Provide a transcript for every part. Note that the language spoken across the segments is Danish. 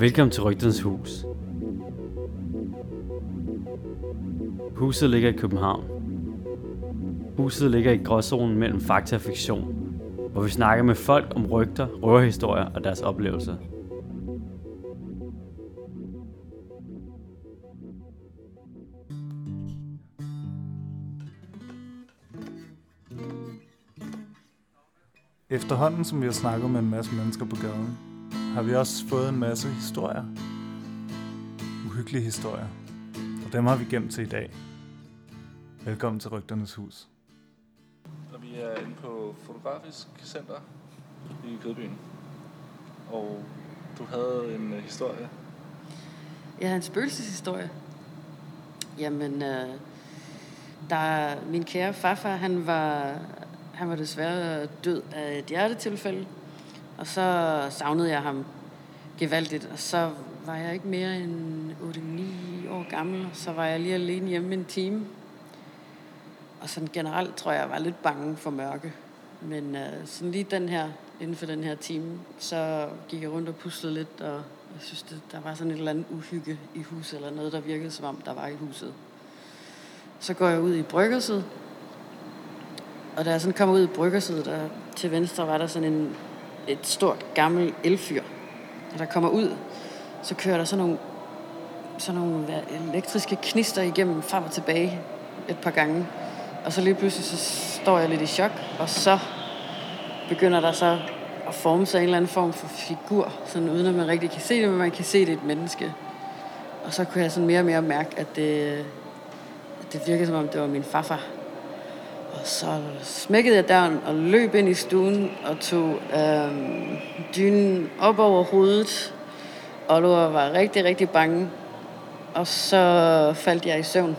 Velkommen til Rygternes Hus. Huset ligger i København. Huset ligger i gråzonen mellem fakta og fiktion, hvor vi snakker med folk om rygter, røverhistorier og deres oplevelser. Efterhånden, som vi har snakket med en masse mennesker på gaden, har vi også fået en masse historier. Uhyggelige historier. Og dem har vi gemt til i dag. Velkommen til Rygternes Hus. Og vi er inde på Fotografisk Center i Kødbyen. Og du havde en uh, historie. Ja, en spøgelseshistorie. Jamen, øh, der, min kære farfar, han var, han var desværre død af et hjertetilfælde. Og så savnede jeg ham gevaldigt. Og så var jeg ikke mere end 8-9 år gammel. Og så var jeg lige alene hjemme en time. Og sådan generelt tror jeg, jeg var lidt bange for mørke. Men øh, sådan lige den her, inden for den her time, så gik jeg rundt og puslede lidt, og jeg synes, det, der var sådan et eller andet uhygge i huset, eller noget, der virkede som om, der var i huset. Så går jeg ud i bryggerset, og da jeg sådan kom ud i bryggerset, der til venstre var der sådan en, et stort gammelt elfyr. Og der kommer ud, så kører der sådan nogle, sådan nogle elektriske knister igennem frem og tilbage et par gange. Og så lige pludselig så står jeg lidt i chok, og så begynder der så at forme sig en eller anden form for figur, sådan uden at man rigtig kan se det, men man kan se det er et menneske. Og så kunne jeg sådan mere og mere mærke, at det, at det virkede som om, det var min farfar. Og så smækkede jeg døren og løb ind i stuen og tog øh, dynen op over hovedet. Og var rigtig, rigtig bange. Og så faldt jeg i søvn.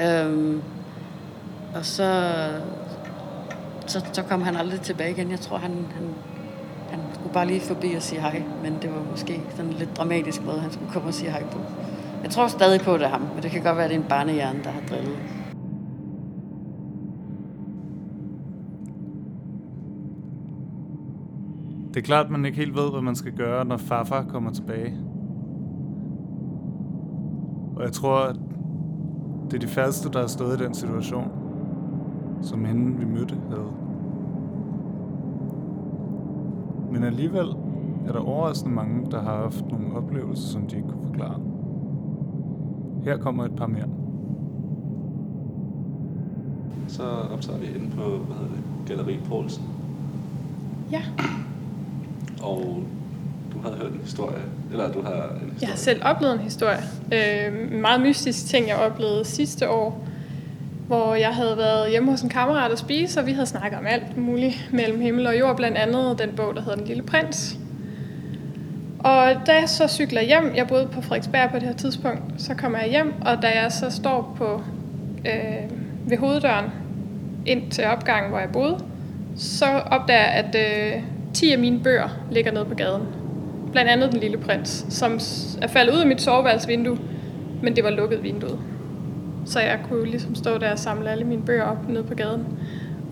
øhm, og så, så, så kom han aldrig tilbage igen. Jeg tror, han, han, han skulle bare lige forbi og sige hej. Men det var måske sådan en lidt dramatisk måde, han skulle komme og sige hej på. Jeg tror stadig på, at det er ham, men det kan godt være, at det er en barnehjerne, der har drillet. Det er klart, at man ikke helt ved, hvad man skal gøre, når farfar kommer tilbage. Og jeg tror, at det er de færreste, der har stået i den situation, som hende vi mødte havde. Men alligevel er der overraskende mange, der har haft nogle oplevelser, som de ikke kunne forklare. Her kommer et par mere. Så optager vi inde på, hvad hedder det, Galeri Poulsen. Ja, Og du havde hørt en historie, eller du har en historie. jeg har selv oplevet en historie. Øh, en meget mystisk ting, jeg oplevede sidste år, hvor jeg havde været hjemme hos en kammerat og spise, og vi havde snakket om alt muligt mellem himmel og jord, blandt andet den bog, der hedder Den Lille Prins. Og da jeg så cykler hjem, jeg boede på Frederiksberg på det her tidspunkt, så kommer jeg hjem, og da jeg så står på øh, ved hoveddøren ind til opgangen, hvor jeg boede, så opdager jeg, at øh, 10 af mine bøger ligger nede på gaden. Blandt andet Den Lille Prins, som er faldet ud af mit soveværelsesvindue, men det var lukket vinduet. Så jeg kunne ligesom stå der og samle alle mine bøger op nede på gaden,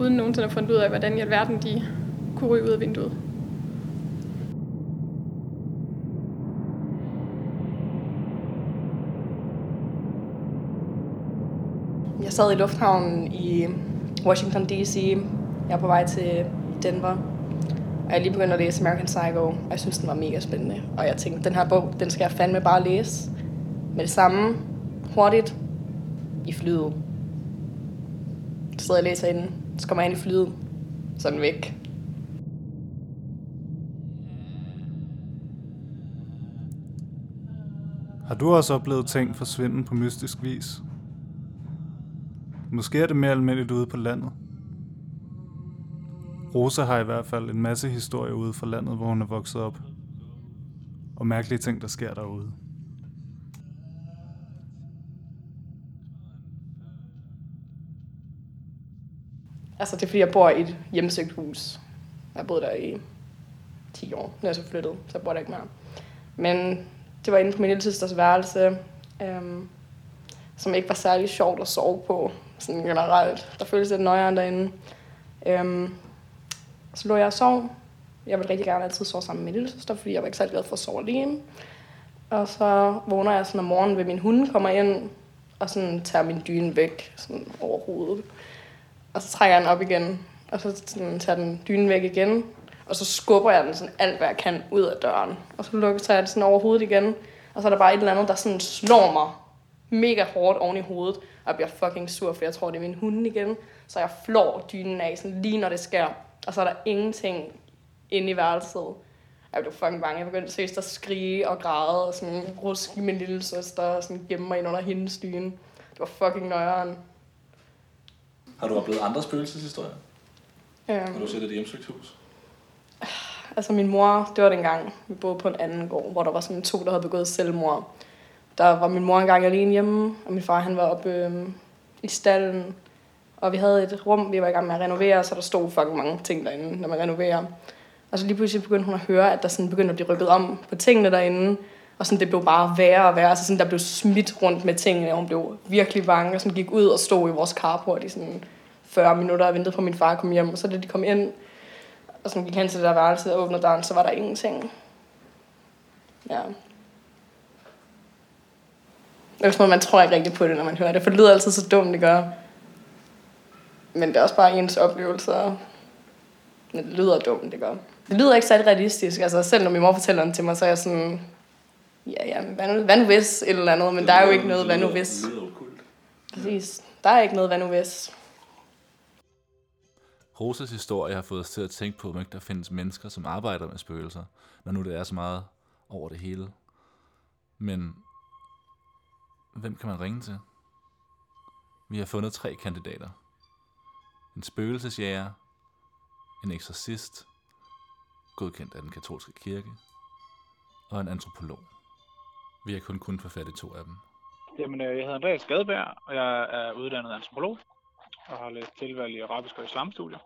uden nogensinde at fundet ud af, hvordan i alverden de kunne ryge ud af vinduet. Jeg sad i lufthavnen i Washington D.C. Jeg er på vej til Denver. Og jeg lige begyndte at læse American Psycho, og jeg synes, den var mega spændende. Og jeg tænkte, den her bog, den skal jeg fandme bare læse. Med det samme, hurtigt, i flyet. Så sidder jeg og læser inden, så kommer jeg ind i flyet, så er den væk. Har du også oplevet ting forsvinde på mystisk vis? Måske er det mere almindeligt ude på landet. Rosa har i hvert fald en masse historie ude fra landet, hvor hun er vokset op. Og mærkelige ting, der sker derude. Altså, det er fordi, jeg bor i et hjemsøgt hus. Jeg har boet der i 10 år. Nu er jeg så flyttet, så jeg bor der ikke mere. Men det var inde på min lille søsters værelse, øhm, som ikke var særlig sjovt at sove på, sådan generelt. Der føltes lidt nøjere derinde. Øhm, så lå jeg og sov, Jeg ville rigtig gerne altid sove sammen med min lille søster, fordi jeg var ikke særlig glad for at sove alene. Og så vågner jeg sådan om morgenen ved min hund kommer ind, og sådan tager min dyne væk sådan over hovedet. Og så trækker jeg den op igen, og så sådan, tager den dynen væk igen. Og så skubber jeg den sådan alt, hvad jeg kan ud af døren. Og så lukker jeg den sådan over hovedet igen. Og så er der bare et eller andet, der sådan slår mig mega hårdt oven i hovedet. Og jeg bliver fucking sur, for jeg tror, det er min hund igen. Så jeg flår dynen af, sådan lige når det sker. Og så er der ingenting inde i værelset. Jeg blev fucking bange. Jeg begyndte seriøst at skrige og græde og sådan ruske min lille søster og sådan gemme mig ind under hendes dyne. Det var fucking nøjeren. Har du oplevet andre spøgelseshistorier? Har Øhm, du set et hjemsøgt hus? altså min mor, det var dengang, vi boede på en anden gård, hvor der var sådan to, der havde begået selvmord. Der var min mor engang alene hjemme, og min far han var oppe øhm, i stallen. Og vi havde et rum, vi var i gang med at renovere, så der stod fucking mange ting derinde, når man renoverer. Og så lige pludselig begyndte hun at høre, at der sådan begyndte at blive rykket om på tingene derinde. Og sådan, det blev bare værre og værre. Altså sådan, der blev smidt rundt med tingene, og hun blev virkelig bange. Og sådan gik ud og stod i vores carport i sådan 40 minutter og ventede på, at min far kom hjem. Og så da de kom ind, og sådan gik hen til det der værelse og åbnede døren, så var der ingenting. Ja. Det man tror ikke rigtig på det, når man hører det, for det lyder altid så dumt, det gør. Men det er også bare ens oplevelser. Men det lyder dumt, det gør. Det lyder ikke særlig realistisk. Altså, selv når min mor fortæller det til mig, så er jeg sådan... Ja, ja, hvad nu, hvad nu hvis et eller andet, men der er jo ikke noget, hvad nu hvis. Det lyder okkult. Præcis. Der er ikke noget, hvad nu hvis. Rosas historie har fået os til at tænke på, om ikke der findes mennesker, som arbejder med spøgelser, når nu det er så meget over det hele. Men hvem kan man ringe til? Vi har fundet tre kandidater. En spøgelsesjæger, en eksorcist, godkendt af den katolske kirke, og en antropolog. Vi har kun kunnet få fat i to af dem. Jamen, øh, jeg hedder Andreas Gadeberg, og jeg er uddannet antropolog og har læst tilvalg i arabisk og islamstudier.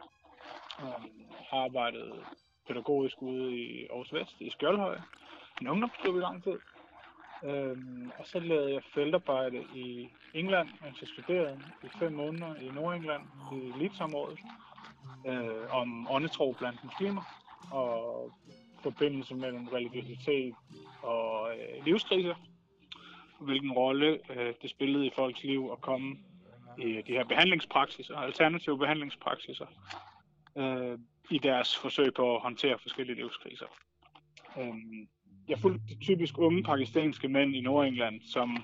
Og øhm, har arbejdet pædagogisk ude i Aarhus Vest i Skjoldhøj, en ungdomsklub i lang tid. Øhm, og så lavede jeg feltarbejde i England, mens jeg studerede i fem måneder i Nordengland i Leeds-området øh, om åndetro blandt muslimer og forbindelse mellem religiøsitet og øh, livskriser hvilken rolle øh, det spillede i folks liv at komme i de her behandlingspraksiser, alternative behandlingspraksiser, øh, i deres forsøg på at håndtere forskellige livskriser. Øh, jeg fulgte de typisk unge pakistanske mænd i Nordengland, som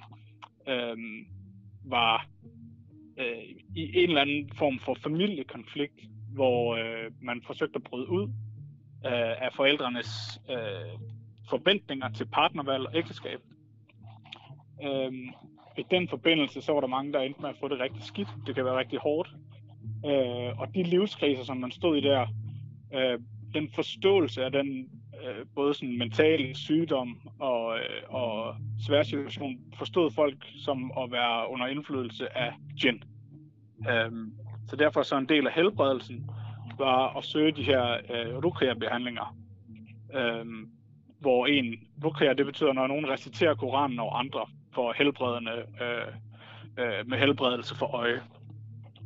øh, var øh, i en eller anden form for familiekonflikt, hvor øh, man forsøgte at bryde ud øh, af forældrenes øh, forventninger til partnervalg og ægteskab. Øh, I den forbindelse, så var der mange, der endte med at få det rigtig skidt. Det kan være rigtig hårdt. Øh, og de livskriser, som man stod i der, øh, den forståelse af den øh, både sådan mental sygdom og, øh, og svær situation, forstod folk som at være under indflydelse af gin. Øhm, så derfor så en del af helbredelsen var at søge de her øh, rukria-behandlinger. øhm, hvor en rukria, det betyder, når nogen reciterer Koranen over andre for helbredende, øh, øh, med helbredelse for øje.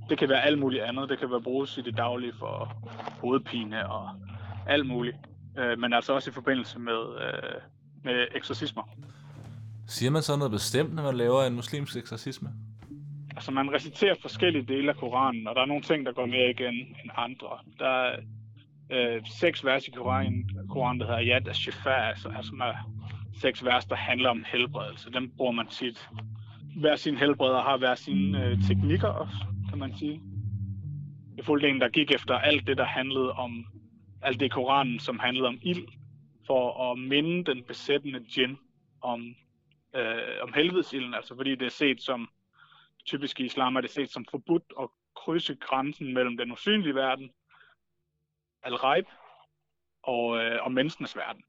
Det kan være alt muligt andet. Det kan være bruges i det daglige for hovedpine og alt muligt. Øh, men altså også i forbindelse med, øh, med eksorcismer. Siger man så noget bestemt, når man laver en muslimsk eksorcisme? Altså man reciterer forskellige dele af Koranen, og der er nogle ting, der går mere igen end andre. Der er øh, seks vers i Koranen, Koranen der hedder Yad al-Shifa, altså, altså er seks vers, der handler om helbredelse. Dem bruger man tit. Hver sin helbreder har hver sine øh, teknikker også, kan man sige. Jeg fulgte en, der gik efter alt det, der handlede om alt det Koranen, som handlede om ild, for at minde den besættende djinn om, øh, om helvedesilden, altså fordi det er set som, typisk i islam er det set som forbudt at krydse grænsen mellem den usynlige verden, al-Raib, og, øh, og menneskenes verden.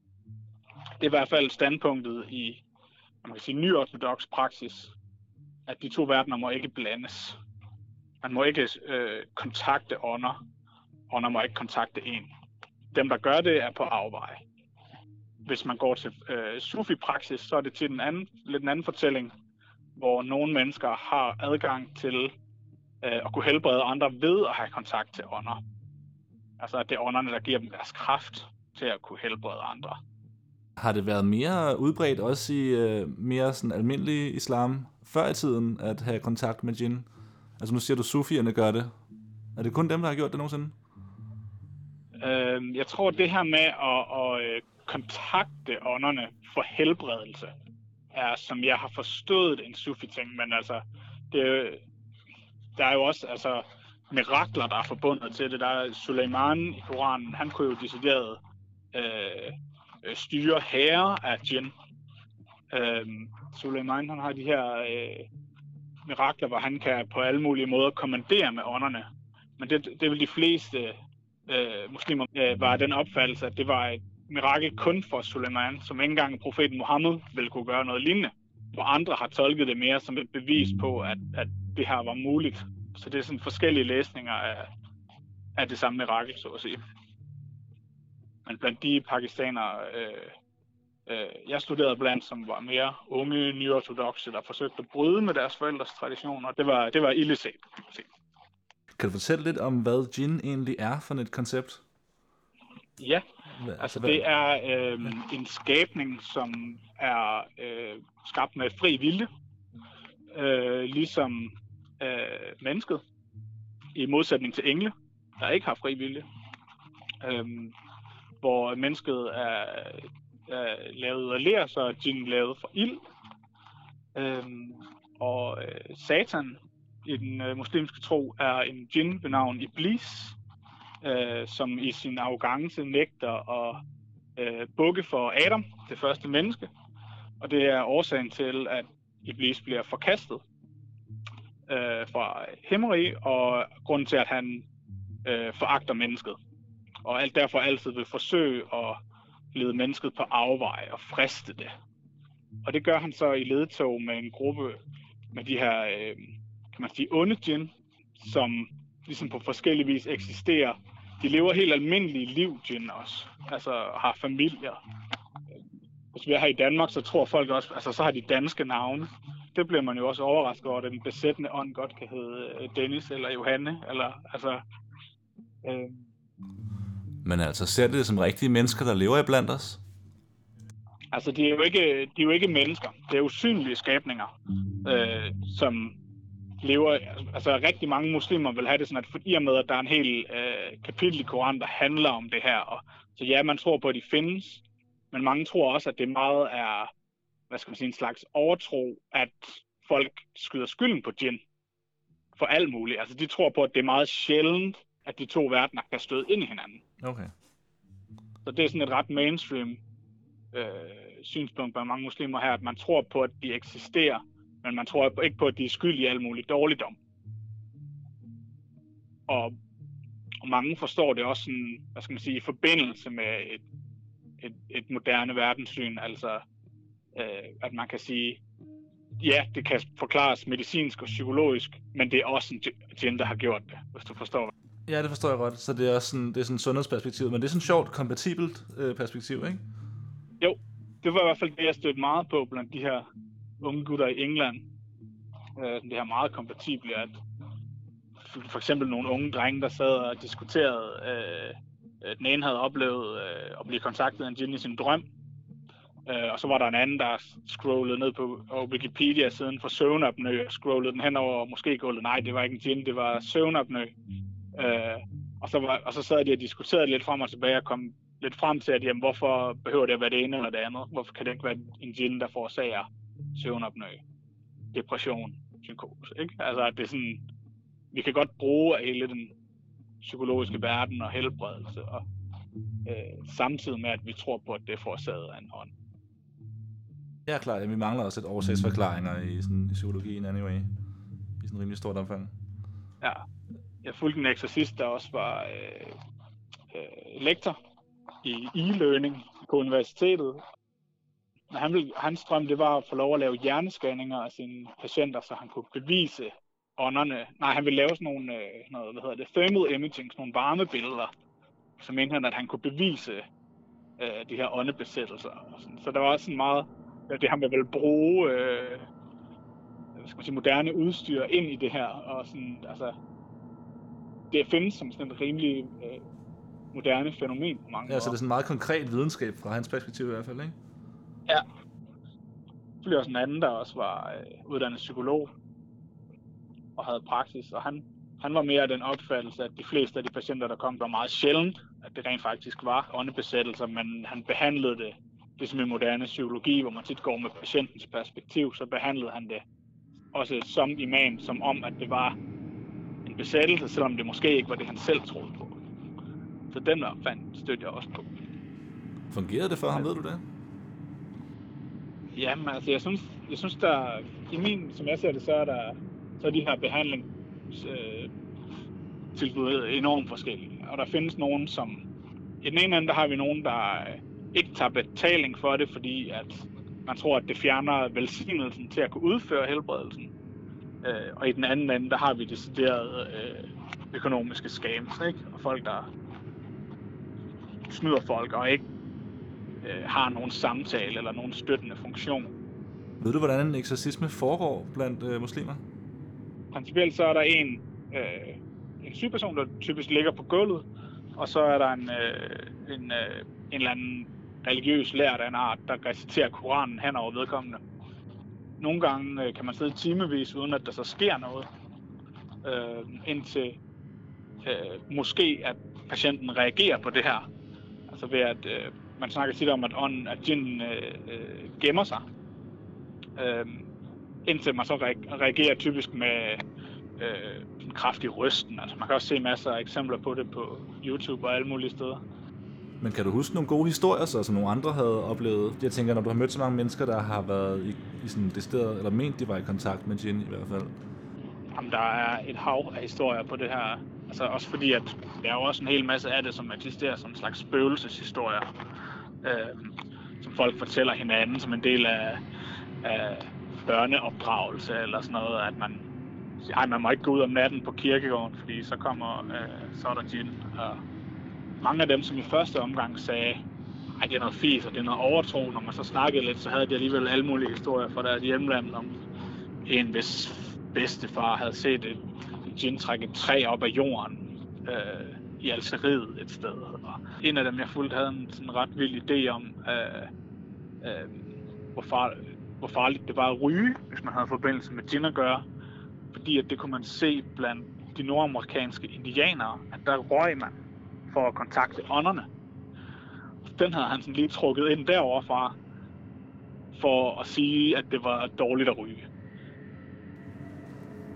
Det er i hvert fald standpunktet i man kan sige, nyortodox praksis, at de to verdener må ikke blandes. Man må ikke øh, kontakte ånder, ånder må ikke kontakte en. Dem, der gør det, er på afveje. Hvis man går til øh, sufi-praksis, så er det til en anden, lidt en anden fortælling, hvor nogle mennesker har adgang til øh, at kunne helbrede andre ved at have kontakt til ånder. Altså at det er ånderne, der giver dem deres kraft, til at kunne helbrede andre. Har det været mere udbredt også i øh, mere sådan almindelig islam før i tiden at have kontakt med jinn? Altså nu siger du, sufierne gør det. Er det kun dem, der har gjort det nogensinde? Øh, jeg tror, det her med at, at øh, kontakte ånderne for helbredelse, er, som jeg har forstået en sufi-ting, men altså, det, der er jo også altså, mirakler, der er forbundet til det. Der er Suleiman i Koranen, han kunne jo decideret øh, øh styre herre af djinn. Øh, Suleiman, han har de her øh, mirakler, hvor han kan på alle mulige måder kommandere med ånderne. Men det, det vil de fleste øh, muslimer øh, var den opfattelse, at det var et mirakel kun for Suleiman, som ikke engang profeten Mohammed ville kunne gøre noget lignende. Og andre har tolket det mere som et bevis på, at, at det her var muligt. Så det er sådan forskellige læsninger af, af det samme mirakel, så at sige. Men blandt de pakistanere, øh, øh, jeg studerede blandt, som var mere unge, nyortodoxe, der forsøgte at bryde med deres forældres traditioner, det var, det var illeset. Kan du fortælle lidt om, hvad jinn egentlig er for et koncept? Ja, Hvad, Altså, hvad- det er øh, en skabning, som er øh, skabt med fri vilje, øh, ligesom øh, mennesket, i modsætning til engle, der ikke har fri vilje. Øh, hvor mennesket er, er lavet af ler, så er djinn lavet for ild. Øh, og øh, Satan i den øh, muslimske tro er en djinn ved navn Iblis, øh, som i sin arrogance nægter at øh, bukke for Adam, det første menneske. Og det er årsagen til, at Iblis bliver forkastet øh, fra himmeri, og grunden til, at han øh, foragter mennesket. Og alt derfor altid vil forsøge at lede mennesket på afveje og friste det. Og det gør han så i ledtog med en gruppe med de her, øh, kan man sige, onde djinn, som ligesom på forskellige vis eksisterer de lever helt almindelige liv, djinn også. Altså har familier. Hvis vi er her i Danmark, så tror folk også, altså så har de danske navne. Det bliver man jo også overrasket over, at den besættende ånd godt kan hedde øh, Dennis eller Johanne, eller altså... Øh, Men altså, ser det som rigtige mennesker, der lever i blandt os? altså, de er, jo ikke, de er jo ikke mennesker. Det er usynlige skabninger, øh, som lever... Altså, rigtig mange muslimer vil have det sådan, at for- i og med, at der er en hel øh, kapitel i Koranen, der handler om det her. Og, så ja, man tror på, at de findes, men mange tror også, at det meget er, hvad skal man sige, en slags overtro, at folk skyder skylden på djinn for alt muligt. Altså, de tror på, at det er meget sjældent, at de to verdener kan støde ind i hinanden. Okay. Så det er sådan et ret mainstream øh, synspunkt blandt mange muslimer her, at man tror på, at de eksisterer, men man tror ikke på, at de er skyld i al mulig dårligdom. Og, og mange forstår det også sådan, hvad skal man sige, i forbindelse med et, et, et moderne verdenssyn, altså øh, at man kan sige, ja, det kan forklares medicinsk og psykologisk, men det er også en djinn, der har gjort det, hvis du forstår. Ja, det forstår jeg godt. Så det er også sådan, det er sådan sundhedsperspektiv, men det er sådan sjovt, kompatibelt øh, perspektiv, ikke? Jo, det var i hvert fald det, jeg stødte meget på blandt de her unge gutter i England. Øh, det her meget kompatible, at for- eksempel nogle unge drenge, der sad og diskuterede, øh, den ene havde oplevet øh, at blive kontaktet af en djinn i sin drøm, øh, og så var der en anden, der scrollede ned på på Wikipedia-siden for søvnapnø, og scrollede den hen over måske gulvet. Nej, det var ikke en djinn, det var søvnapnø. Øh, og, så var, og så sad de og diskuterede lidt frem og tilbage og kom lidt frem til, at jamen, hvorfor behøver det at være det ene eller det andet? Hvorfor kan det ikke være en djinn, der forårsager søvnopnø, depression, psykose? Ikke? Altså, at det er sådan, vi kan godt bruge af hele den psykologiske verden og helbredelse, og øh, samtidig med, at vi tror på, at det er forårsaget af en ånd. Ja, klart. Ja, vi mangler også et årsagsforklaringer i, sådan, i psykologien anyway. I sådan rimelig stort omfang. Ja. Jeg fulgte en eksorcist, der også var øh, øh, lektor i e-learning på universitetet. Han ville, hans drøm det var at få lov at lave hjernescanninger af sine patienter, så han kunne bevise ånderne. Nej, han ville lave sådan nogle, øh, noget, hvad hedder det, thermal imaging, sådan nogle varmebilleder, så mente han, at han kunne bevise øh, de her åndebesættelser. Og sådan. Så der var også sådan meget, det han ville bruge øh, skal man sige, moderne udstyr ind i det her, og sådan, altså, det findes som sådan en rimelig øh, moderne fænomen på mange Ja, så det er sådan meget konkret videnskab fra hans perspektiv i hvert fald, ikke? Ja. Selvfølgelig også en anden, der også var øh, uddannet psykolog og havde praksis, og han, han var mere af den opfattelse, at de fleste af de patienter, der kom, var meget sjældent, at det rent faktisk var åndebesættelser, men han behandlede det, ligesom i moderne psykologi, hvor man tit går med patientens perspektiv, så behandlede han det også som imam, som om, at det var en besættelse, selvom det måske ikke var det, han selv troede på. Så den der fandt stødte jeg også på. Fungerede det for ham, ved du det? Jamen, altså, jeg synes, jeg synes der, i min, som jeg ser det, så er der, så er de her behandling, øh, tilbud enormt forskellige. Og der findes nogen, som, i den ene ende, der har vi nogen, der øh, ikke tager betaling for det, fordi at man tror, at det fjerner velsignelsen til at kunne udføre helbredelsen. Øh, og i den anden ende, der har vi decideret øh, økonomiske scams, ikke? Og folk, der snyder folk og ikke øh, har nogen samtale eller nogen støttende funktion. Ved du, hvordan en eksorcisme foregår blandt øh, muslimer? Principielt så er der en, øh, en syg person, der typisk ligger på gulvet, og så er der en, øh, en, øh, en eller anden religiøs lærer af en art, der reciterer Koranen hen over vedkommende. Nogle gange øh, kan man sidde timevis, uden at der så sker noget, øh, indtil øh, måske at patienten reagerer på det her. Altså ved at, øh, man snakker tit om, at ånden, at djinn øh, øh, gemmer sig. Øh, indtil man så re- reagerer typisk med øh, en kraftig rysten. Altså man kan også se masser af eksempler på det på YouTube og alle mulige steder. Men kan du huske nogle gode historier, så, som nogle andre havde oplevet? Jeg tænker, når du har mødt så mange mennesker, der har været i, i sådan decideret, eller ment, de var i kontakt med Jin i hvert fald. Jamen, der er et hav af historier på det her. Altså også fordi, at der er jo også en hel masse af det, som eksisterer som en slags spøgelseshistorier. Øh, som folk fortæller hinanden som en del af, af børneopdragelse eller sådan noget, at man siger, ej, man må ikke gå ud om natten på kirkegården, fordi så kommer, øh, så er der gin. Og mange af dem, som i første omgang sagde, at det er noget fis, og det er noget overtro, når man så snakkede lidt, så havde de alligevel alle mulige historier fra deres hjemland om en, hvis bedstefar havde set et gin trække et træ op af jorden øh, i Algeriet et sted. Og en af dem, jeg fulgte, havde en sådan ret vild idé om, øh, øh, hvor, far, hvor farligt det var at ryge, hvis man havde forbindelse med gin at gøre. Fordi at det kunne man se blandt de nordamerikanske indianere, at der røg man for at kontakte ånderne. Den havde han sådan lige trukket ind derovre fra, for at sige, at det var dårligt at ryge.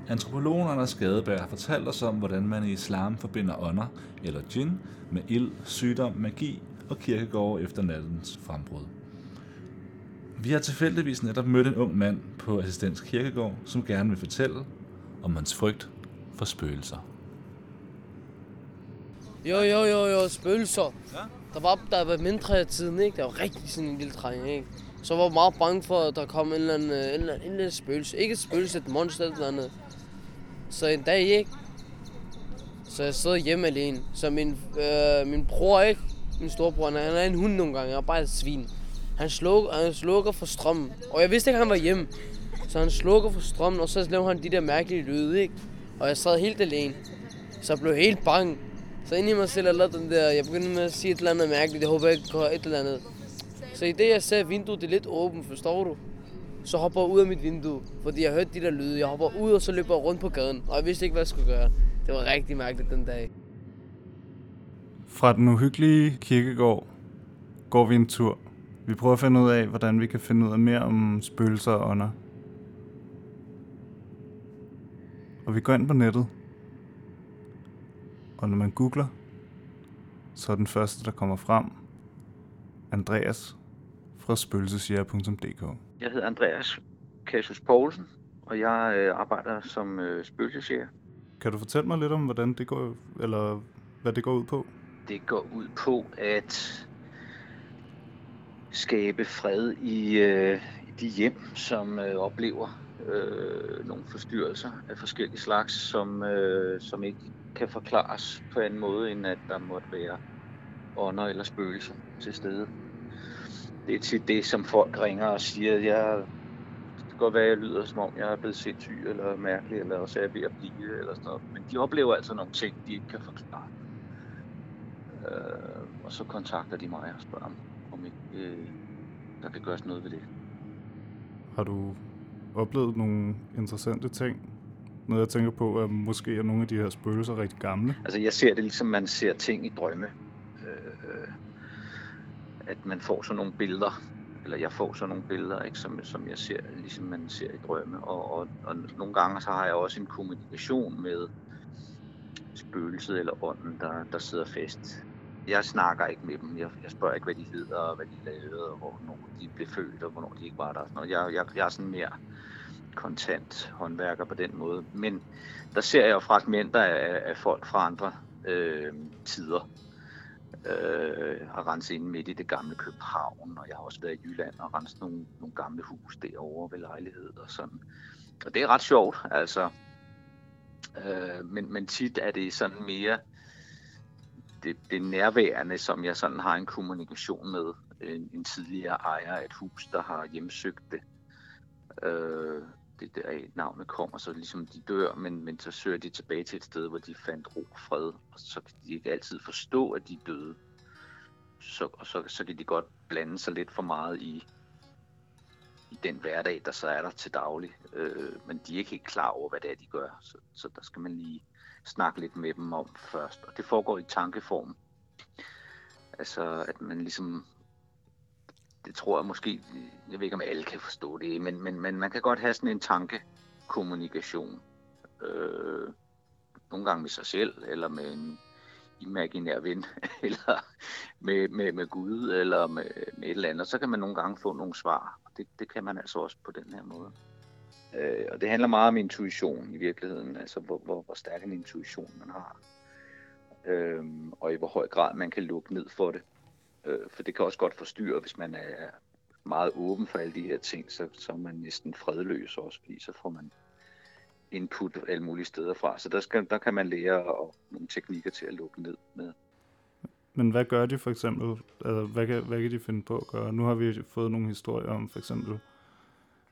Antropologen Anders Skadeberg har fortalt os om, hvordan man i islam forbinder ånder, eller djinn, med ild, sygdom, magi og kirkegårde efter nattens frembrud. Vi har tilfældigvis netop mødt en ung mand på Assistens Kirkegård, som gerne vil fortælle om hans frygt for spøgelser. Jo, jo, jo, jo, spøgelser. Ja? Der var, der var mindre af tiden, ikke? Der var rigtig sådan en lille dreng, ikke? Så var jeg meget bange for, at der kom en eller anden, en eller anden, en eller anden spøgelse. Ikke et spøgelse, et monster eller andet. Så en dag, ikke? Så jeg sidder hjemme alene. Så min, øh, min bror, ikke? Min storebror, han er- han er en hund nogle gange, han er bare et svin. Han slukker, han slukker for strømmen. Og jeg vidste ikke, at han var hjemme. Så han slukker for strømmen, og så laver han de der mærkelige lyde, ikke? Og jeg sad helt alene. Så jeg blev helt bange. Så ind i mig selv, jeg lavede den der, jeg begyndte med at sige et eller andet mærkeligt, jeg håber jeg ikke går et eller andet. Så i det, jeg ser vinduet, det er lidt åbent, forstår du? Så hopper jeg ud af mit vindue, fordi jeg hørte de der lyde. Jeg hopper ud, og så løber jeg rundt på gaden, og jeg vidste ikke, hvad jeg skulle gøre. Det var rigtig mærkeligt den dag. Fra den uhyggelige kirkegård går vi en tur. Vi prøver at finde ud af, hvordan vi kan finde ud af mere om spøgelser og ånder. Og vi går ind på nettet. Og når man googler, så er den første, der kommer frem, Andreas fra spøgelsesjæger.dk. Jeg hedder Andreas Cassius Poulsen, og jeg øh, arbejder som øh, spøgelsesjæger. Kan du fortælle mig lidt om, hvordan det går, eller hvad det går ud på? Det går ud på at skabe fred i, øh, i de hjem, som øh, oplever øh, nogle forstyrrelser af forskellige slags, som, øh, som ikke kan forklares på anden måde, end at der måtte være ånder eller spøgelser til stede. Det er tit det, som folk ringer og siger, at jeg, det kan godt være, at jeg lyder som om, jeg er blevet sindssyg eller mærkelig, eller også er jeg ved at blive, eller sådan noget. Men de oplever altså nogle ting, de ikke kan forklare. Øh, og så kontakter de mig og spørger, om, om ikke øh, der kan gøres noget ved det. Har du oplevet nogle interessante ting? Noget jeg tænker på, at måske er nogle af de her spøgelser rigtig gamle. Altså jeg ser det ligesom man ser ting i drømme. Øh, at man får sådan nogle billeder, eller jeg får sådan nogle billeder, ikke, som, som jeg ser, ligesom man ser i drømme. Og, og, og nogle gange så har jeg også en kommunikation med spøgelset eller ånden, der, der sidder fast. Jeg snakker ikke med dem. Jeg, jeg spørger ikke, hvad de hedder, og hvad de lavede, og hvornår de blev født, og hvornår de ikke var der. Sådan. Jeg, jeg, jeg er sådan mere kontant håndværker på den måde. Men der ser jeg jo fragmenter af, af folk fra andre øh, tider. Øh, har renset ind midt i det gamle København, og jeg har også været i Jylland og renset nogle, nogle gamle hus derovre ved lejlighed og sådan. Og det er ret sjovt, altså. Øh, men, men tit er det sådan mere det, det nærværende, som jeg sådan har en kommunikation med en, en tidligere ejer af et hus, der har hjemsøgt det. Øh, det der navnet kommer, så ligesom de dør, men, men så søger de tilbage til et sted, hvor de fandt ro og fred, og så kan de ikke altid forstå, at de er døde. Så, og så, så kan de godt blande sig lidt for meget i, i den hverdag, der så er der til daglig. Øh, men de er ikke helt klar over, hvad det er, de gør. Så, så der skal man lige snakke lidt med dem om først. Og det foregår i tankeform. Altså, at man ligesom det tror jeg måske, jeg ved ikke om alle kan forstå det, men, men, men man kan godt have sådan en tankekommunikation. Øh, nogle gange med sig selv, eller med en imaginær ven, eller med, med, med Gud, eller med, med et eller andet. Så kan man nogle gange få nogle svar. og Det, det kan man altså også på den her måde. Øh, og det handler meget om intuition i virkeligheden, altså hvor, hvor, hvor stærk en intuition man har. Øh, og i hvor høj grad man kan lukke ned for det. Øh, for det kan også godt forstyrre, hvis man er meget åben for alle de her ting, så, så er man næsten fredløs også, fordi så får man input alle mulige steder fra. Så der, skal, der kan man lære og, nogle teknikker til at lukke ned med. Men hvad gør de for eksempel? Altså, hvad, kan, hvad kan de finde på at gøre? Nu har vi fået nogle historier om for eksempel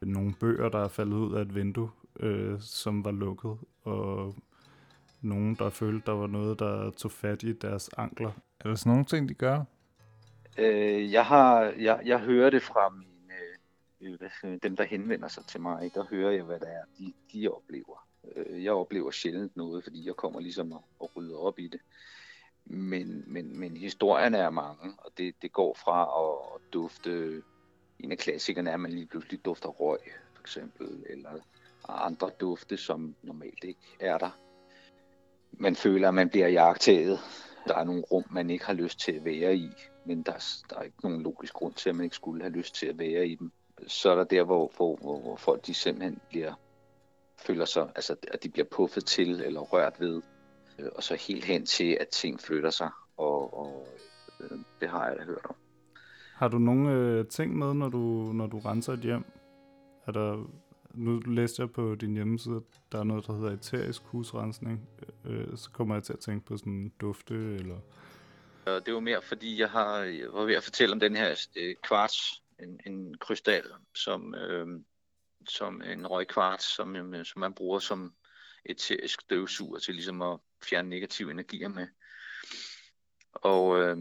nogle bøger, der er faldet ud af et vindue, øh, som var lukket, og nogen, der følte, der var noget, der tog fat i deres ankler. Er der sådan nogle ting, de gør? Øh, jeg, har, jeg, jeg hører det fra mine, øh, øh dem, der henvender sig til mig. Der hører jeg, hvad det er, de, de oplever. Øh, jeg oplever sjældent noget, fordi jeg kommer ligesom og, og rydder op i det. Men, men, men historierne er mange, og det, det går fra at dufte... En af klassikerne er, at man lige pludselig dufter røg, for eksempel, eller andre dufte, som normalt ikke er der. Man føler, at man bliver jagtet. Der er nogle rum, man ikke har lyst til at være i, men der, der er ikke nogen logisk grund til, at man ikke skulle have lyst til at være i dem. Så er der der, hvor, hvor, hvor, hvor folk de simpelthen bliver, føler sig, altså at de bliver puffet til eller rørt ved, øh, og så helt hen til, at ting flytter sig, og, og øh, det har jeg da hørt om. Har du nogle øh, ting med, når du, når du renser et hjem? Er der, nu læste jeg på din hjemmeside, at der er noget, der hedder eterisk husrensning. Øh, øh så kommer jeg til at tænke på sådan dufte eller og det var mere fordi, jeg, har, jeg var ved at fortælle om den her øh, kvarts, en, en krystal, som, øh, som en røgkvarts, som, øh, som man bruger som eterisk støvsuger til ligesom at fjerne negative energier med. Og øh,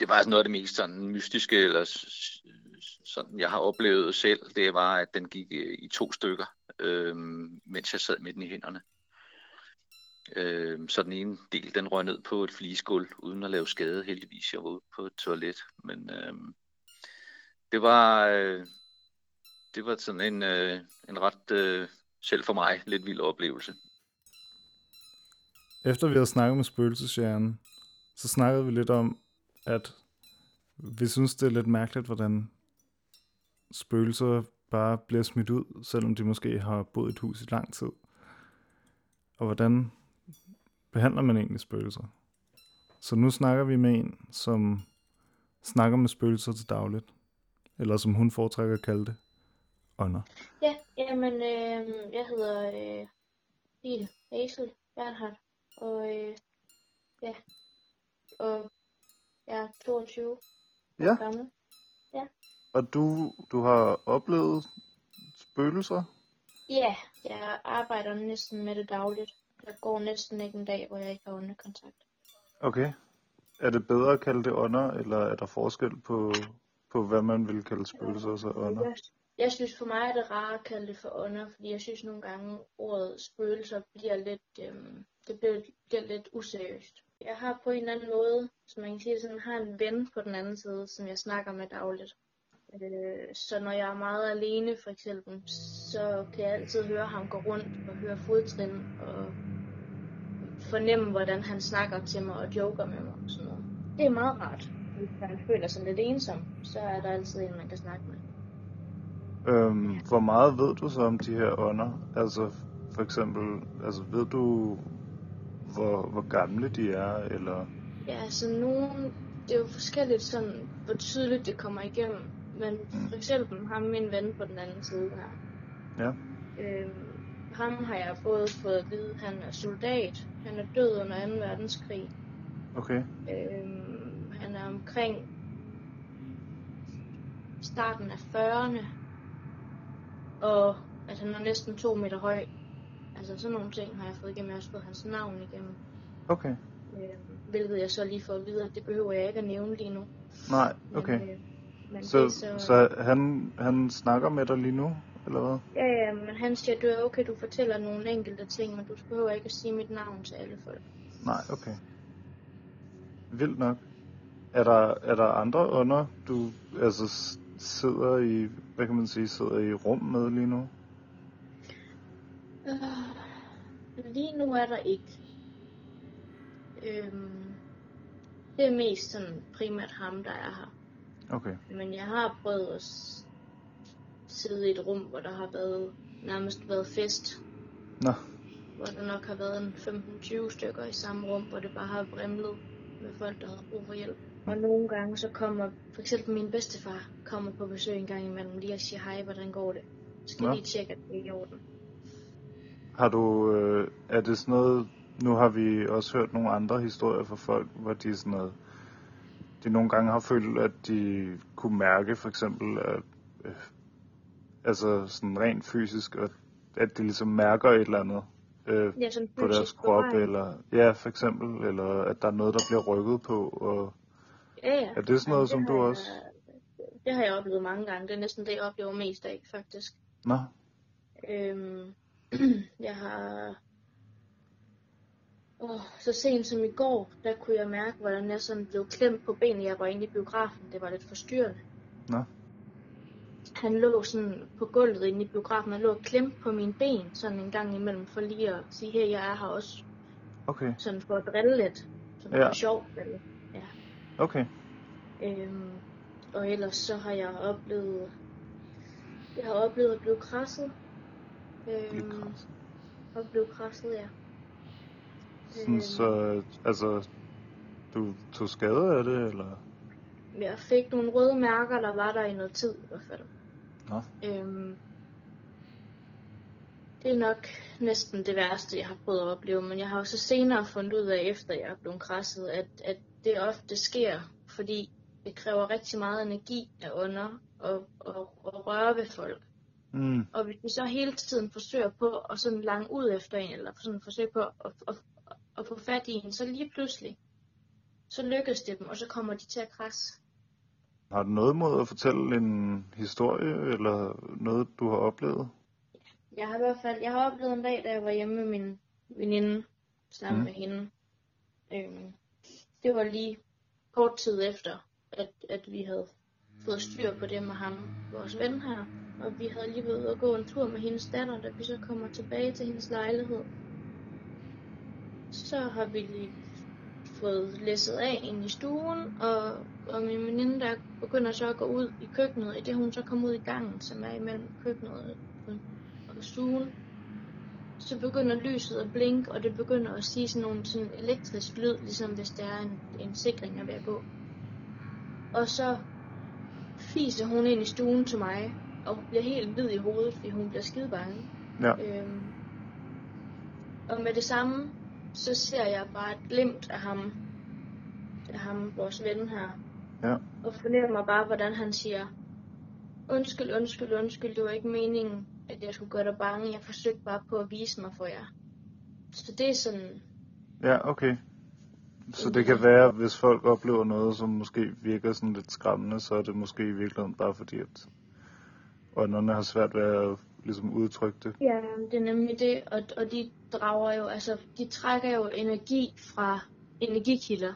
det var altså noget af det mest sådan mystiske, eller sådan, jeg har oplevet selv, det var, at den gik øh, i to stykker, øh, mens jeg sad med den i hænderne. Øh, så den ene del, den røg ned på et flisgulv, uden at lave skade, heldigvis. Jeg var ude på et toilet. Men øh, det var... Øh, det var sådan en, øh, en ret, øh, selv for mig, lidt vild oplevelse. Efter vi havde snakket med spøgelseshjernen, så snakkede vi lidt om, at vi synes, det er lidt mærkeligt, hvordan spøgelser bare bliver smidt ud, selvom de måske har boet i et hus i lang tid. Og hvordan behandler man egentlig spøgelser? Så nu snakker vi med en, som snakker med spøgelser til dagligt. Eller som hun foretrækker at kalde det, ånder. Ja, jamen, øh, jeg hedder øh, Lille Hazel Bernhardt, og øh, ja, og jeg er 22 ja. gammel. Ja. Og du, du har oplevet spøgelser? Ja, jeg arbejder næsten med det dagligt. Der går næsten ikke en dag, hvor jeg ikke har åndekontakt. Okay. er det bedre at kalde det ånder, eller er der forskel på, på hvad man vil kalde spøgelser og så ånder? Jeg, jeg synes for mig er det rart at kalde det for ånder, fordi jeg synes nogle gange ordet spøgelser bliver lidt, øhm, det bliver, bliver lidt useriøst. Jeg har på en eller anden måde, som man kan sige, sådan, har en ven på den anden side, som jeg snakker med dagligt. Øh, så når jeg er meget alene for eksempel, så kan jeg altid høre ham gå rundt og høre fodtrin og fornemme, hvordan han snakker til mig og joker med mig og sådan noget. Det er meget rart. Hvis man føler sig lidt ensom, så er der altid en, man kan snakke med. Øhm, hvor meget ved du så om de her ånder? Altså for eksempel, altså ved du, hvor, hvor gamle de er, eller... Ja, altså nogen, det er jo forskelligt sådan, hvor tydeligt det kommer igennem. Men for eksempel ham min ven på den anden side her. Ja. Øhm, ham har jeg både fået at vide, at han er soldat. Han er død under 2. verdenskrig. Okay. Øhm, han er omkring starten af 40'erne. Og at han er næsten to meter høj. Altså sådan nogle ting har jeg fået igennem. Jeg har også fået hans navn igennem. Okay. Øhm, hvilket jeg så lige får at vide, at det behøver jeg ikke at nævne lige nu. Nej, okay. Men, øh, men Så, det så... så han, han snakker med dig lige nu, eller hvad? Ja, ja, men han siger, du er okay, du fortæller nogle enkelte ting, men du behøver ikke at sige mit navn til alle folk. Nej, okay. Vildt nok. Er der, er der andre ånder, du altså sidder i, hvad kan man sige, sidder i rum med lige nu? Øh, lige nu er der ikke. Øhm, det er mest sådan primært ham, der er her. Okay. Men jeg har prøvet at sidde i et rum, hvor der har været nærmest været fest. Nå. Hvor der nok har været en 15-20 stykker i samme rum, hvor det bare har vrimlet med folk, der havde brug for hjælp. Og nogle gange så kommer, for eksempel min bedstefar kommer på besøg en gang imellem lige og siger, hej, hvordan går det? Skal Nå. lige tjekke, at det er i orden. Har du, øh, er det sådan noget, nu har vi også hørt nogle andre historier fra folk, hvor de sådan noget, de nogle gange har følt, at de kunne mærke for eksempel, at, øh, altså sådan rent fysisk, at, at de ligesom mærker et eller andet øh, Ja, sådan på deres krop, berøring. eller ja, for eksempel, eller at der er noget, der bliver rykket på, og Ja, ja. er det sådan noget, som har du jeg- også, Det har jeg oplevet mange gange. Det er næsten det, jeg oplever mest af, faktisk. nå, Øhm, jeg har... Oh, så sent som i går, der kunne jeg mærke, hvordan jeg sådan blev klemt på benet. Jeg var inde i biografen. Det var lidt forstyrrende. nå, Han lå sådan på gulvet inde i biografen. Han lå og klemte på mine ben sådan en gang imellem, for lige at sige, her jeg er her også. okay, Sådan for at drille lidt. Sådan Ja. for sjov. Eller, ja. okay, Øhm, og ellers så har jeg oplevet, jeg har oplevet at blive krasset. Øhm, Blive krasset. Og blive krasset, ja. sådan så, altså, du tog skade af det, eller, Jeg fik nogle røde mærker, der var der i noget tid i hvert fald. Nå, Øhm, det er nok næsten det værste, jeg har prøvet at opleve, men jeg har også senere fundet ud af, efter jeg er blevet krasset, at, at det ofte sker, fordi det kræver rigtig meget energi af ånder og, og, og røre ved folk. mm, Og hvis de så hele tiden forsøger på at sådan lange ud efter en, eller sådan forsøge på at, at, at, at få fat i en, så lige pludselig, så lykkes det dem, og så kommer de til at krasse. Har du noget mod at fortælle en historie, eller noget, du har oplevet? Jeg har i hvert fald, jeg har oplevet en dag, da jeg var hjemme med min veninde, sammen Mm. med hende. Øhm, det var lige kort tid efter, at, at vi havde fået styr på det med ham, vores ven her. Og vi havde lige været ude og gå en tur med hendes datter, da vi så kommer tilbage til hendes lejlighed. Så har vi lige fået læsset af ind i stuen, og, og min veninde der begynder så at gå ud i køkkenet, i det hun så kommer ud i gangen, som er imellem køkkenet og, stuen. Så begynder lyset at blinke, og det begynder at sige sådan nogle sådan elektrisk lyd, ligesom hvis der er en, en sikring er ved at gå. Og så fiser hun ind i stuen til mig, og bliver helt hvid i hovedet, fordi hun bliver skide bange. Ja. Øhm, og med det samme, så ser jeg bare et glimt af ham, af ham, vores ven her, Ja. og fornemmer bare, hvordan han siger, undskyld, undskyld, undskyld, det var ikke meningen, at jeg skulle gøre dig bange, jeg forsøgte bare på at vise mig for jer. Så det er sådan, Ja, okay. Så det kan være, hvis folk oplever noget, som måske virker sådan lidt skræmmende, så er det måske i virkeligheden bare fordi, at ånderne har svært ved at ligesom udtrykke det. Ja, det er nemlig det, og, og de drager jo, altså, de trækker jo energi fra energikilder.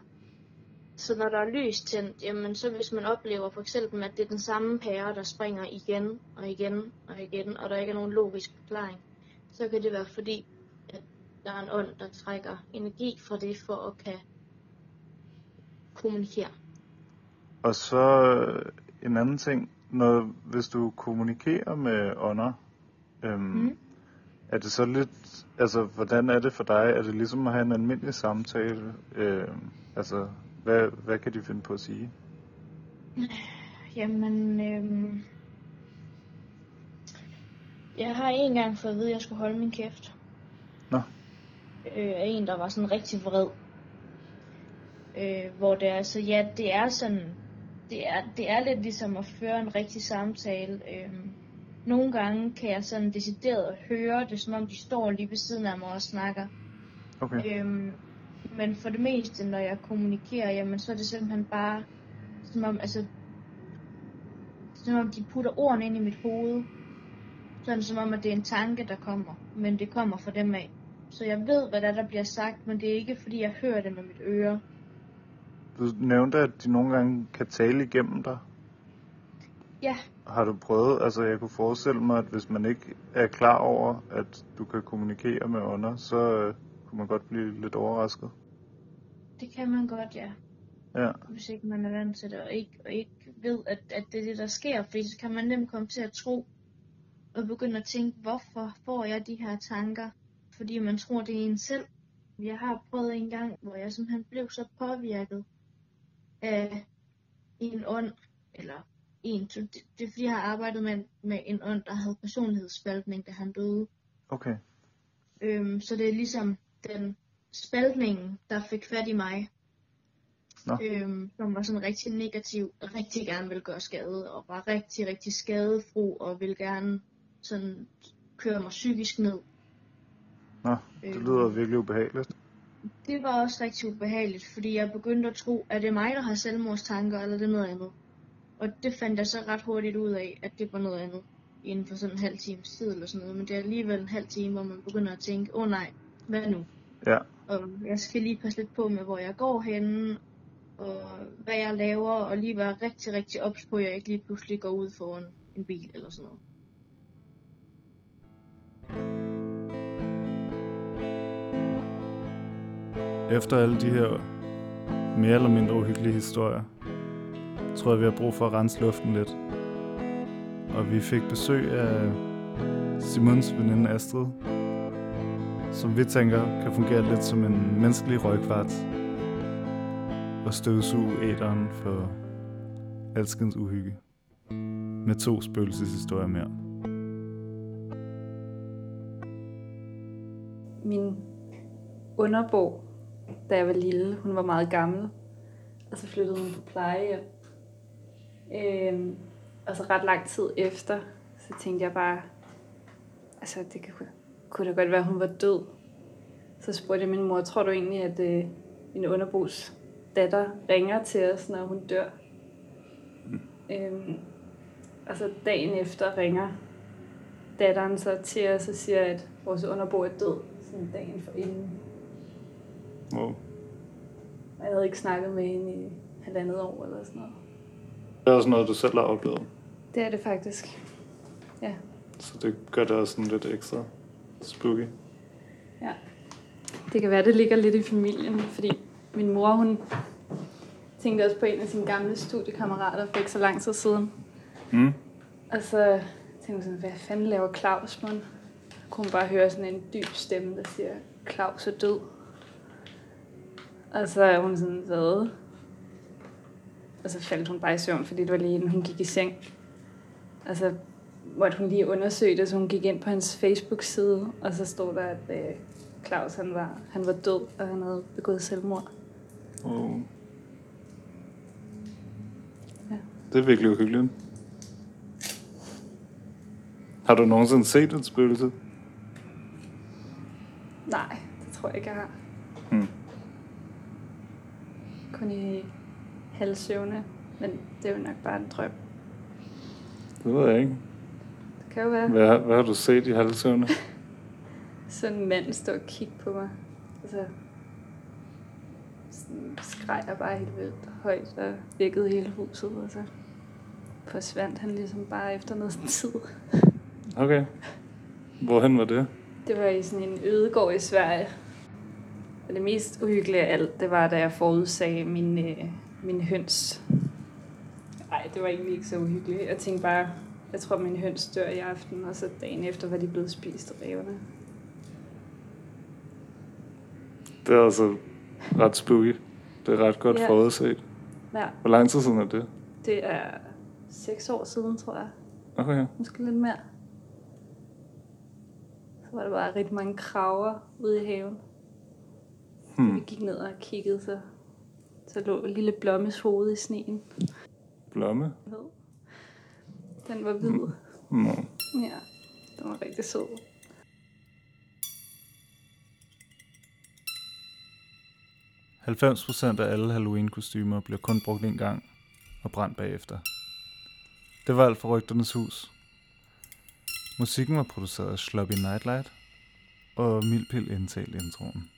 Så når der er lys tændt, jamen så hvis man oplever for eksempel, at det er den samme pære, der springer igen og igen og igen, og der ikke er nogen logisk forklaring, så kan det være fordi, at der er en ånd, der trækker energi fra det for at kan kommunikere. Og så øh, en anden ting, når, hvis du kommunikerer med ånder, øhm, mm. er det så lidt, altså hvordan er det for dig? Er det ligesom at have en almindelig samtale? Øhm, altså, hvad, hvad kan de finde på at sige? Jamen, øhm, jeg har en gang fået at vide, at jeg skulle holde min kæft. Nå. Øh, af en, der var sådan rigtig vred. Øh, hvor det er, altså, ja, det er sådan, det er, det er lidt ligesom at føre en rigtig samtale. Øhm, nogle gange kan jeg sådan decideret høre det, som om de står lige ved siden af mig og snakker. Okay. Øhm, men for det meste, når jeg kommunikerer, jamen, så er det simpelthen bare, som om, altså, som om de putter ordene ind i mit hoved. Sådan som om, at det er en tanke, der kommer, men det kommer fra dem af. Så jeg ved, hvad der, er, der bliver sagt, men det er ikke, fordi jeg hører det med mit øre. Du nævnte, at de nogle gange kan tale igennem dig. Ja, Har du prøvet, altså jeg kunne forestille mig, at hvis man ikke er klar over, at du kan kommunikere med ånder, så øh, kunne man godt blive lidt overrasket. Det kan man godt, ja. Ja, Hvis ikke man er vant til det, og ikke, og ikke ved, at, at det er det, der sker. Fordi så kan man nemt komme til at tro, og begynde at tænke, hvorfor får jeg de her tanker? Fordi man tror, det er en selv. Jeg har prøvet en gang, hvor jeg simpelthen blev så påvirket af en ånd, eller en, det, det er fordi, jeg har arbejdet med, med en ånd, der havde personlighedsspaltning, da han døde. okay. Øhm, så det er ligesom den spaltningen, der fik fat i mig. Nå. Øhm, som var sådan rigtig negativ, og rigtig gerne ville gøre skade, og var rigtig, rigtig skadefro, og ville gerne sådan køre mig psykisk ned. Nå, det lyder virkelig ubehageligt. Det var også rigtig ubehageligt, fordi jeg begyndte at tro, at det er mig, der har selvmordstanker, eller det er noget andet. Og det fandt jeg så ret hurtigt ud af, at det var noget andet inden for sådan en halv times tid eller sådan noget. Men det er alligevel en halv time, hvor man begynder at tænke, åh oh, nej, hvad nu? Ja, Og jeg skal lige passe lidt på med, hvor jeg går henne, og hvad jeg laver, og lige være rigtig, rigtig ops på, at jeg ikke lige pludselig går ud foran en bil eller sådan noget. efter alle de her mere eller mindre uhyggelige historier, tror jeg, vi har brug for at rense luften lidt. Og vi fik besøg af Simons veninde Astrid, som vi tænker kan fungere lidt som en menneskelig røgkvart og støvsuge æderen for alskens uhygge med to spøgelseshistorier mere. Min underbog, da jeg var lille, hun var meget gammel, og så flyttede hun på plejehjem. Øhm, og så ret lang tid efter, så tænkte jeg bare, altså det kunne, kunne da godt være, at hun var død. Så spurgte jeg min mor, tror du egentlig, at øh, min underbos datter ringer til os, når hun dør? Øhm, og så dagen efter ringer datteren så til os og siger, at vores underbo er død, sådan dagen for inden. Wow. Og jeg havde ikke snakket med hende i halvandet år eller sådan noget. Det er også noget, du selv har oplevet, Det er det faktisk. Ja. så det gør det også sådan lidt ekstra spooky. ja. Det kan være, det ligger lidt i familien, fordi min mor, hun tænkte også på en af sine gamle studiekammerater for ikke så lang tid siden. Mm. Og så tænkte hun sådan, hvad fanden laver Claus, mon? Kunne bare høre sådan en dyb stemme, der siger, Claus er død. Og så er hun sådan, hvad? Og så faldt hun bare i søvn, fordi det var lige inden hun gik i seng. Og så måtte hun lige undersøge det, så hun gik ind på hans Facebook-side, og så stod der, at øh, Claus han var, han var død, og han havde begået selvmord. Oh. Ja. Det er virkelig uhyggeligt. Har du nogensinde set et spøgelse? Nej, det tror jeg ikke, jeg har. Hmm. kun i halvsøvne, men det er jo nok bare en drøm. Det ved jeg ikke. Kan jo være. Hvad, hvad har du set i halvsøvne? Sådan en mand stå og kigge på mig. Altså, sådan skreg jeg bare helt vildt højt og vækkede hele huset, og så forsvandt han ligesom bare efter noget tid. Okay. Hvorhen var det? Det var i sådan en ødegård i Sverige. Og det mest uhyggelige af alt, det var, da jeg forudsagde min, øh, min høns. Nej, det var egentlig ikke så uhyggeligt. Jeg tænkte bare, jeg tror, min høns dør i aften, og så dagen efter var de blevet spist af ræverne. Det er altså ret spooky. Det er ret godt Ja. forudset. Ja, Hvor lang tid siden er det? det er seks år siden, tror jeg. Okay. Måske lidt mere. Så var der bare rigtig mange kraver ude i haven. Hmm. Vi gik ned og kiggede, så, så lå lille blommes hoved i sneen. Blomme? Den var hvid. Nå. Ja, den var rigtig sød. – 90% af alle Halloween-kostymer bliver kun brugt en gang og brændt bagefter. Det var alt for Rygternes Hus. Musikken var produceret af Sloppy Nightlight, og Mildpil indtalte introen.